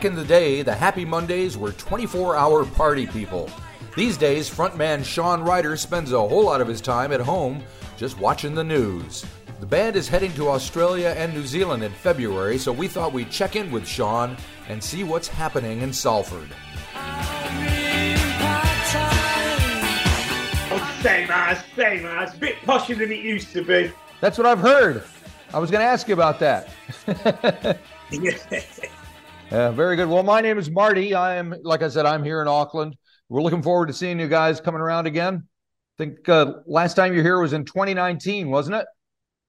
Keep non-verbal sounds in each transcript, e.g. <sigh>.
Back in the day, the Happy Mondays were 24 hour party people. These days, frontman Shaun Ryder spends a whole lot of his time at home just watching the news. The band is heading to Australia and New Zealand in February, so we thought we'd check in with Shaun and see what's happening in Salford. Oh, same as, same as. A bit posher than it used to be. That's what I've heard. I was going to ask you about that. <laughs> yeah, very good. Well, my name is Marty. I am, like I said, I'm here in Auckland. We're looking forward to seeing you guys coming around again. I think uh, last time you're here was in 2019, wasn't it?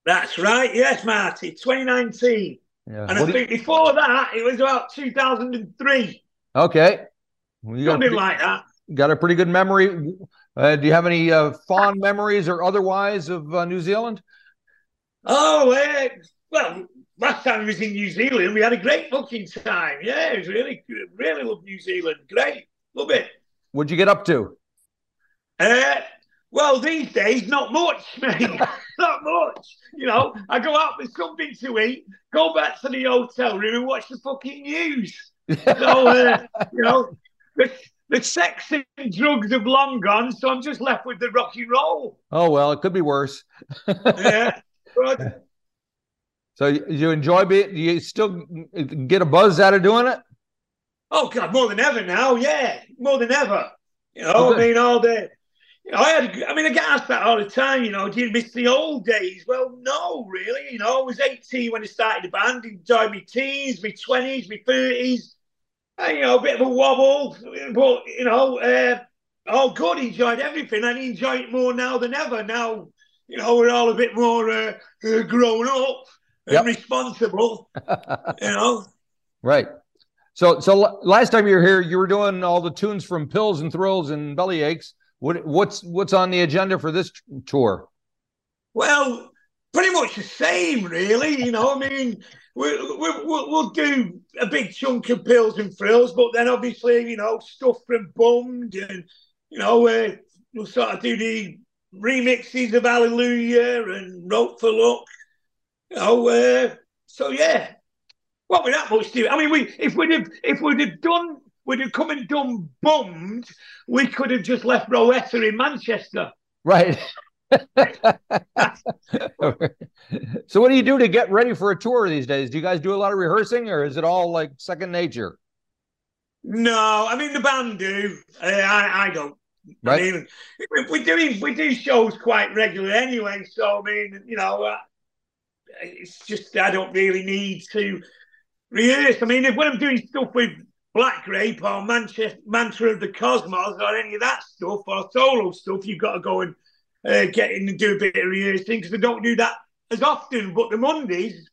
That's right. Yes, Marty. 2019. Yeah. And what I think you... before that, it was about 2003. Okay. Well, you Something pretty, like that. Got a pretty good memory. Uh, do you have any uh, fond memories or otherwise of uh, New Zealand? Oh, uh, well, last time I was in New Zealand, we had a great fucking time. Yeah, it was really, really love New Zealand. Great, love it. What'd you get up to? Uh, well, these days, not much, <laughs> mate. not much. You know, I go out for something to eat, go back to the hotel room and watch the fucking news. <laughs> so, uh, you know, the, the sex and drugs have long gone, so I'm just left with the rock and roll. Oh, well, it could be worse. yeah. But, so you enjoy being? You still get a buzz out of doing it? Oh God, more than ever now. Yeah, more than ever. You know, okay. I mean, all the you know, I had, I mean, I get asked that all the time, you know, do you miss the old days? Well, no, really. You know, I was 18 when I started the band, enjoyed my teens, my 20s, my 30s. And, you know, a bit of a wobble, but, you know, uh, all good. Enjoyed everything. And I enjoy it more now than ever. Now, you know, we're all a bit more uh, uh, grown up and yep. responsible, you know. <laughs> Right. So, so last time you were here, you were doing all the tunes from Pills and Thrills and Belly Aches. What what's what's on the agenda for this tour? Well, pretty much the same, really. You know, I mean, we, we, we'll, we'll do a big chunk of pills and thrills, but then obviously, you know, stuff from Bummed and, you know, uh, we'll sort of do the remixes of Hallelujah and Wrote for Luck. Know, uh, so yeah. What we that much do? I mean, we if we'd have if we'd have done we'd have come and done bummed, we could have just left Rowetta in Manchester. Right. <laughs> so what do you do to get ready for a tour these days? Do you guys do a lot of rehearsing or is it all like second nature? No, I mean the band do. Uh, I, I don't. Right. I mean, we do we do shows quite regularly anyway. So I mean, you know, uh, it's just I don't really need to rehearse. I mean, if when I'm doing stuff with Black Grape or Manchester, Mantra of the Cosmos or any of that stuff or solo stuff, you've got to go and uh, get in and do a bit of rehearsing because they don't do that as often. But the Mondays,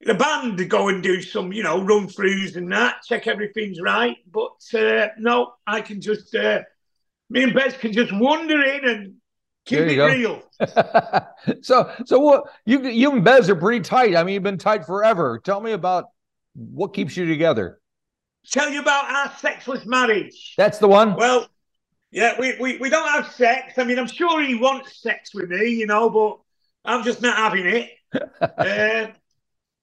the band go and do some, you know, run throughs and that, check everything's right. But uh, no, I can just, uh, me and Bez can just wander in and keep it go. real. <laughs> so, so what you you and Bez are pretty tight. I mean, you've been tight forever. Tell me about what keeps you together tell you about our sexless marriage. That's the one. Well, yeah, we, we, we don't have sex. I mean, I'm sure he wants sex with me, you know, but I'm just not having it. <laughs> uh,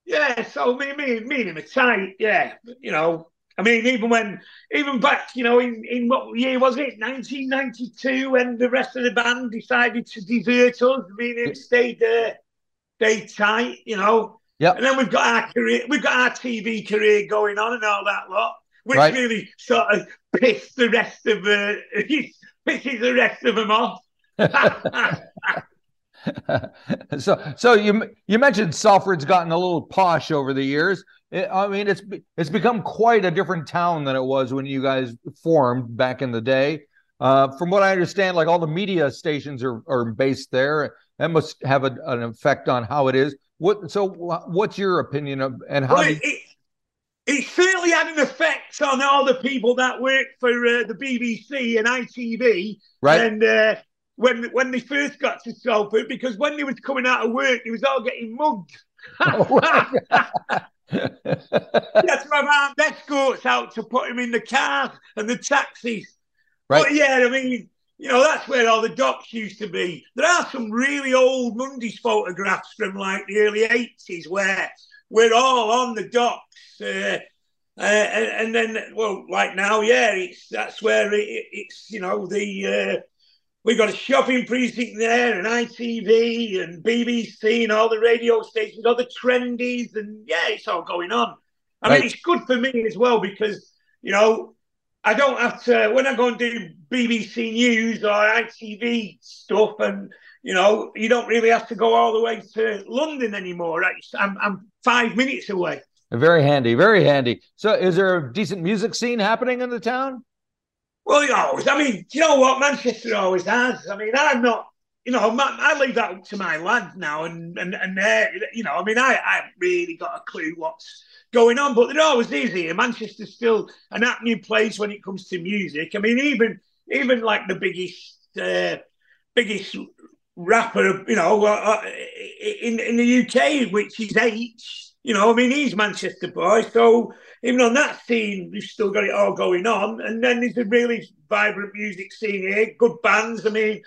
yeah, so me, me, me and him are tight. Yeah, you know. I mean, even when, even back, you know, in, in what year was it? 1992, when the rest of the band decided to desert us. Me and him stayed there, stayed tight, you know. Yep. And then we've got our career, we've got our TV career going on and all that lot, which right. really sort of pissed the rest of uh, <laughs> pisses the rest of them off. <laughs> <laughs> <laughs> so, so you you mentioned Salford's gotten a little posh over the years. It, I mean, it's it's become quite a different town than it was when you guys formed back in the day. Uh, from what I understand, like all the media stations are are based there. That must have a, an effect on how it is. What? So, what's your opinion of and how? Well, it, it, it, certainly had an effect on all the people that work for uh, the BBC and ITV. Right. And uh, when when they first got to Salford, because when they was coming out of work, they was all getting mugged. oh, to have armed escorts out to put him in the cars and the taxis. Right. But yeah, I mean, you know, that's where all the docks used to be. There are some really old Mondays photographs from like the early 80s where we're all on the docks. Uh, Uh, and, and, then, well, like now, yeah, it's that's where it, it's you know the uh, we've got a shopping precinct there, and ITV and BBC and all the radio stations, all the trendies, and yeah, it's all going on. I right. mean, it's good for me as well because you know I don't have to when I go and do BBC News or ITV stuff, and you know you don't really have to go all the way to London anymore. I'm, I'm five minutes away. Very handy, very handy. So, is there a decent music scene happening in the town? Well, you always. I mean, you know what Manchester always has. I mean, I'm not. You know, I leave that up to my lads now, and and and uh, you know, I mean, I I haven't really got a clue what's going on, but there always is here. Manchester's still an happening place when it comes to music. I mean, even even like the biggest uh, biggest rapper, you know, uh, uh in in the UK, which is Aitch you know, I mean, he's Manchester boy, so even on that scene, we've still got it all going on. And then there's a really vibrant music scene here, good bands. I mean,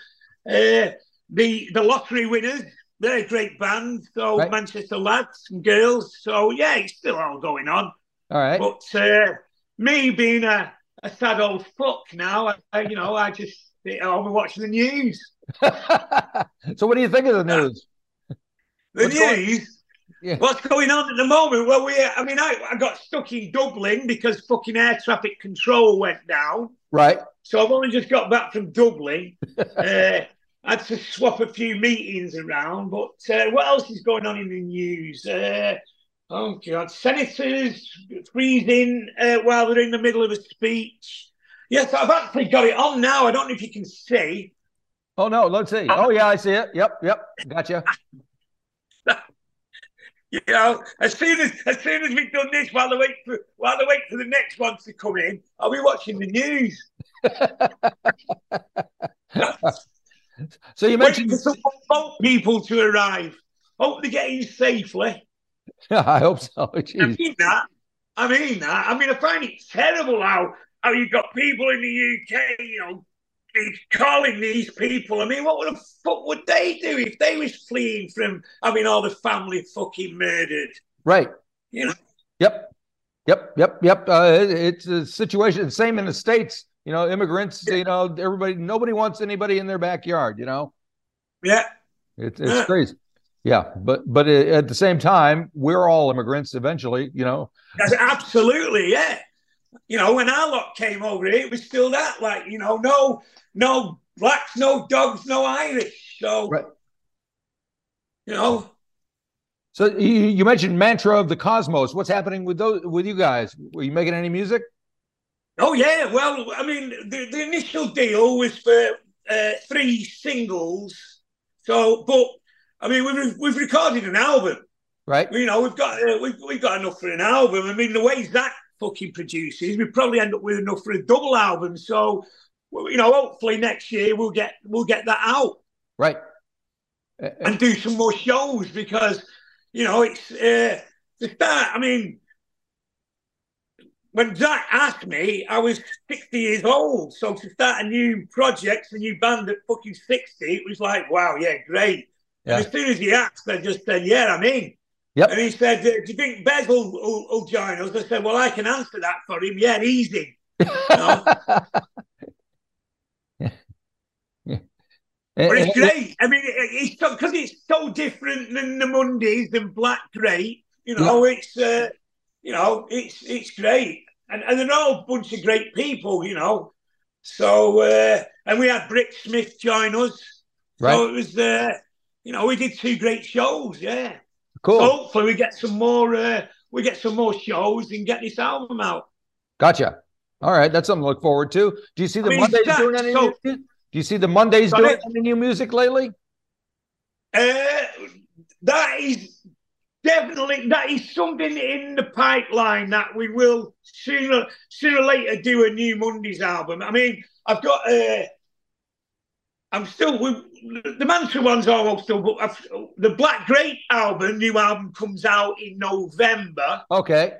uh, the the lottery winners, they're a great band. So right. Manchester lads and girls. So yeah, it's still all going on. All right. But uh, me being a, a sad old fuck now, I, you know, I just home and watching the news. <laughs> so what do you think of the news? The What's news. Going- yeah. What's going on at the moment? Well, we, I mean, I, I got stuck in Dublin because fucking air traffic control went down. Right. So I've only just got back from Dublin. <laughs> uh, I had to swap a few meetings around. But uh, what else is going on in the news? Uh, oh, God. Senators freezing uh, while they're in the middle of a speech. Yes, I've actually got it on now. I don't know if you can see. Oh, no. Let's see. Oh, yeah, I see it. Yep, yep. Gotcha. <laughs> You know, as soon as as soon as we've done this, while they wait for while they wait for the next ones to come in, I'll be watching the news. <laughs> so you mentioned for some people to arrive. Hope they get in safely. <laughs> I hope so. <laughs> Jeez. I mean that. I mean that. I mean, I find it terrible how how you've got people in the UK, you know, calling these people. I mean, what the fuck would they do if they was fleeing from having all the family fucking murdered? Right. You know. Yep. Yep. Yep. Yep. Uh, it's a situation. Same in the states. You know, immigrants. You know, everybody. Nobody wants anybody in their backyard. You know. Yeah. It's it's yeah. crazy. Yeah, but but at the same time, we're all immigrants eventually. You know. Absolutely. Yeah you know, when our lot came over here, it was still that, like, you know, no, no blacks, no dogs, no Irish. So, right. you know. So you, you mentioned mantra of the cosmos. What's happening with those with you guys? Were you making any music? Oh yeah. Well, I mean, the, the initial deal was for uh, three singles. So, but I mean, we've we've recorded an album, right? You know, we've got uh, we've, we've got enough for an album. I mean, the way Zak fucking produces, we probably end up with enough for a double album. So, you know, hopefully next year we'll get we'll get that out, right, and do some more shows because you know it's uh, the start. I mean, when Zak asked me, I was 60 years old. So to start a new project, a new band at fucking 60, it was like, wow, yeah, great. Yeah. And as soon as he asked, I just said, yeah, I'm in. Yep. And he said, uh, "Do you think Bez will, will, will, join us?" I said, "Well, I can answer that for him. Yeah, easy." You know? <laughs> But it's great. I mean, it's because it's so different than the Mondays and Black Grape. You know, yeah. it's uh, you know, it's it's great, and and they're all a bunch of great people. You know, so uh, and we had Brick Smith join us. Right. So it was, uh, you know, we did two great shows. Yeah. Cool. So hopefully we get some more uh, we get some more shows and get this album out. Gotcha. All right, that's something to look forward to. Do you see the I mean, Mondays that, doing any? So, do you see the Mondays doing any new music lately? Uh, that is definitely that is something in the pipeline that we will sooner sooner later do a new Mondays album. I mean, I've got uh, I'm still with the Mantra one's almost still, but I've, the Black Grape album, new album, comes out in November. Okay.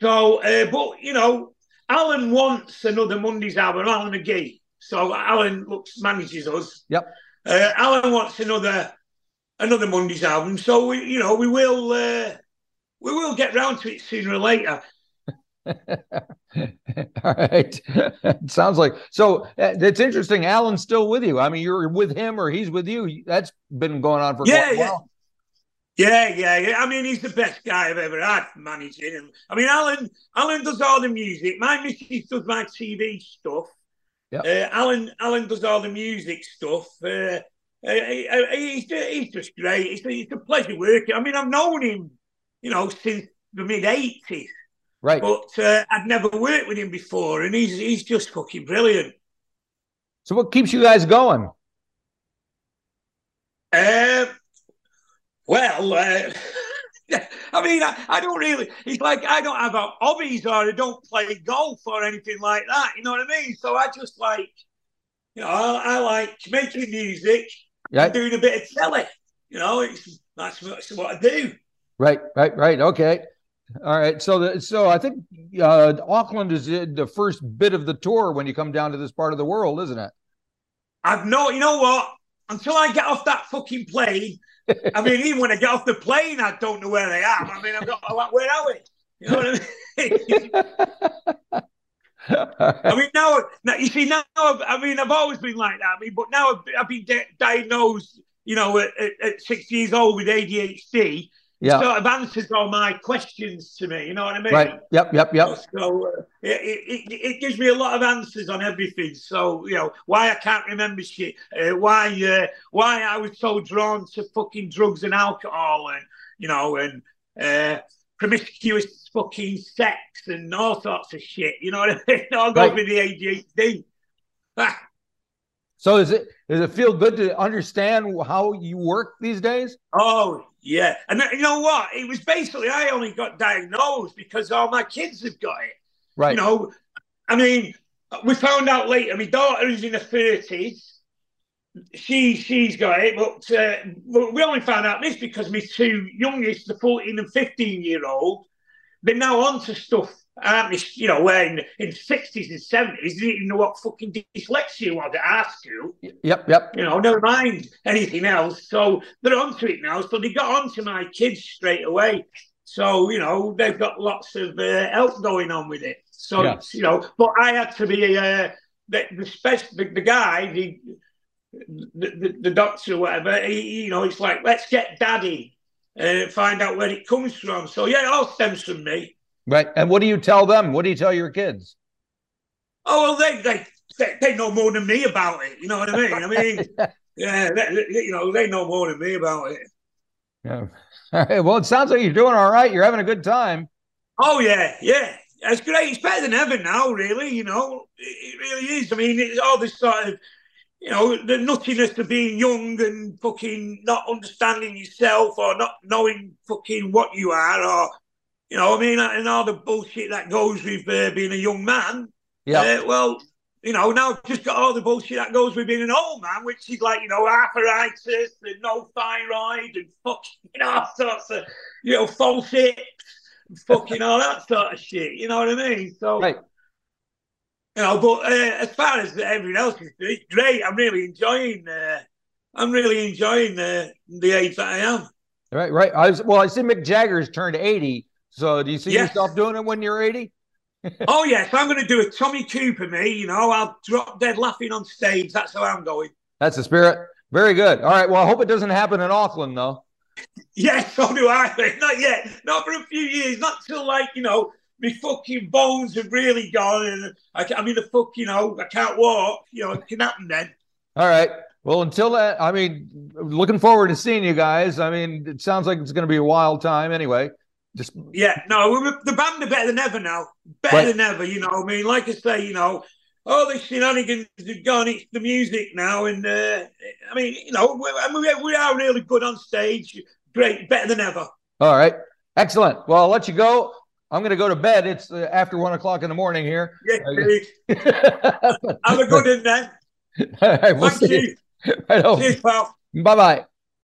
So, uh, but you know, Alan wants another Mondays album. Alan McGee. So Alan looks manages us. Yep. Uh, Alan wants another another Mondays album. So we, you know, we will uh, we will get round to it sooner or later. <laughs> All right. <laughs> sounds like so. Uh, it's interesting. Alan's still with you. I mean, you're with him or he's with you. That's been going on for yeah, a while. Yeah, yeah, yeah. I mean, he's the best guy I've ever had managing him. I mean, Alan, Alan does all the music. My missus does my TV stuff. Yep. Uh, Alan, Alan does all the music stuff. Uh, uh, he's, he's just great. It's, it's a pleasure working. I mean, I've known him, you know, since the mid '80s. Right. But uh, I'd never worked with him before, and he's he's just fucking brilliant. So, what keeps you guys going? Uh, well, uh, <laughs> I mean, I, I, don't really. It's like I don't have hobbies or I don't play golf or anything like that. You know what I mean? So I just like, you know, I, I like making music, yeah. doing a bit of telly. You know, it's that's, that's what I do. Right, right, right. Okay. All right. So, the, so I think uh, Auckland is the first bit of the tour when you come down to this part of the world, isn't it? I've no. You know what? Until I get off that fucking plane, I mean, even when I get off the plane, I don't know where I am. I mean, I've got where are we? You know what I mean? <laughs> I mean, now, now you see, now I've, i mean, I've always been like that. I mean, but now I've, I've been di- diagnosed, you know, at, at, at, six years old with ADHD yeah. sort of answers all my questions to me. You know what I mean? Right. Yep. Yep. Yep. So uh, it, it, it, gives me a lot of answers on everything. So you know why I can't remember shit, uh, why uh, why I was so drawn to fucking drugs and alcohol, and you know, and uh, promiscuous fucking sex and all sorts of shit. You know what I mean? <laughs> All right. with the ADHD. <laughs> so is it does it feel good to understand how you work these days? Oh yeah, and you know what? It was basically I only got diagnosed because all my kids have got it. Right. You know, I mean, we found out later. My daughter is in her thirties. She she's got it, but uh, we only found out this because my two youngest, the fourteen and fifteen year old, they're now onto stuff aren't you know, where in, in the 60s and 70s, didn't even know what fucking dyslexia was at our school. Yep, yep. You know, never mind anything else. So they're onto it now. So they got onto my kids straight away. So, you know, they've got lots of uh, help going on with it. So, yeah. you know, but I had to be uh, the, the, special, the, the guy, the, the, the, doctor or whatever, he, you know, it's like, let's get daddy and uh, find out where it comes from. So, yeah, it all stems from me. Right. And what do you tell them? What do you tell your kids? Oh, well, they, they, they, they know more than me about it. You know what I mean? I mean, <laughs> yeah, they, you know, they know more than me about it. Yeah. All right. <laughs> Well, it sounds like you're doing all right. You're having a good time. Oh, yeah. Yeah. It's great. It's better than ever now, really. You know, it, it really is. I mean, it's all this sort of, you know, the nuttiness of being young and fucking not understanding yourself or not knowing fucking what you are or you know, I mean, and all the bullshit that goes with uh, being a young man. Yeah. Uh, well, you know, now I've just got all the bullshit that goes with being an old man, which is like, you know, arthritis and no thyroid and fucking, <laughs> all sorts of, you know, false hips and fucking all that sort of shit. You know what I mean? So, right. you know, but uh, as far as everything else is it's great. I'm really enjoying, uh, I'm really enjoying the the age that I am. Right, right. I was, well, I see Mick Jagger's turned 80 so do you see yes. yourself doing it when you're 80? <laughs> oh yes, I'm going to do a Tommy Cooper. Me, you know, I'll drop dead laughing on stage. That's how I'm going. That's the spirit. Very good. All right. Well, I hope it doesn't happen in Auckland, though. <laughs> yes, so do I. <laughs> Not yet. Not for a few years. Not till like you know, my fucking bones have really gone, and I, I mean, the fuck, you know, I can't walk. You know, it can happen then. All right. Well, until that, I mean, looking forward to seeing you guys. I mean, it sounds like it's going to be a wild time anyway. Just yeah, no, the band are better than ever now. Better right. than ever, you know. I mean, like I say, you know, all the shenanigans have gone. It's the music now, and uh, I mean, you know, we, we are really good on stage. Great, better than ever. All right, excellent. Well, I'll let you go. I'm going to go to bed. It's uh, after one o'clock in the morning here. Yeah, <laughs> Have a good one then. All right, we'll Thank see you. you. <laughs> Right Cheers, pal. Bye bye.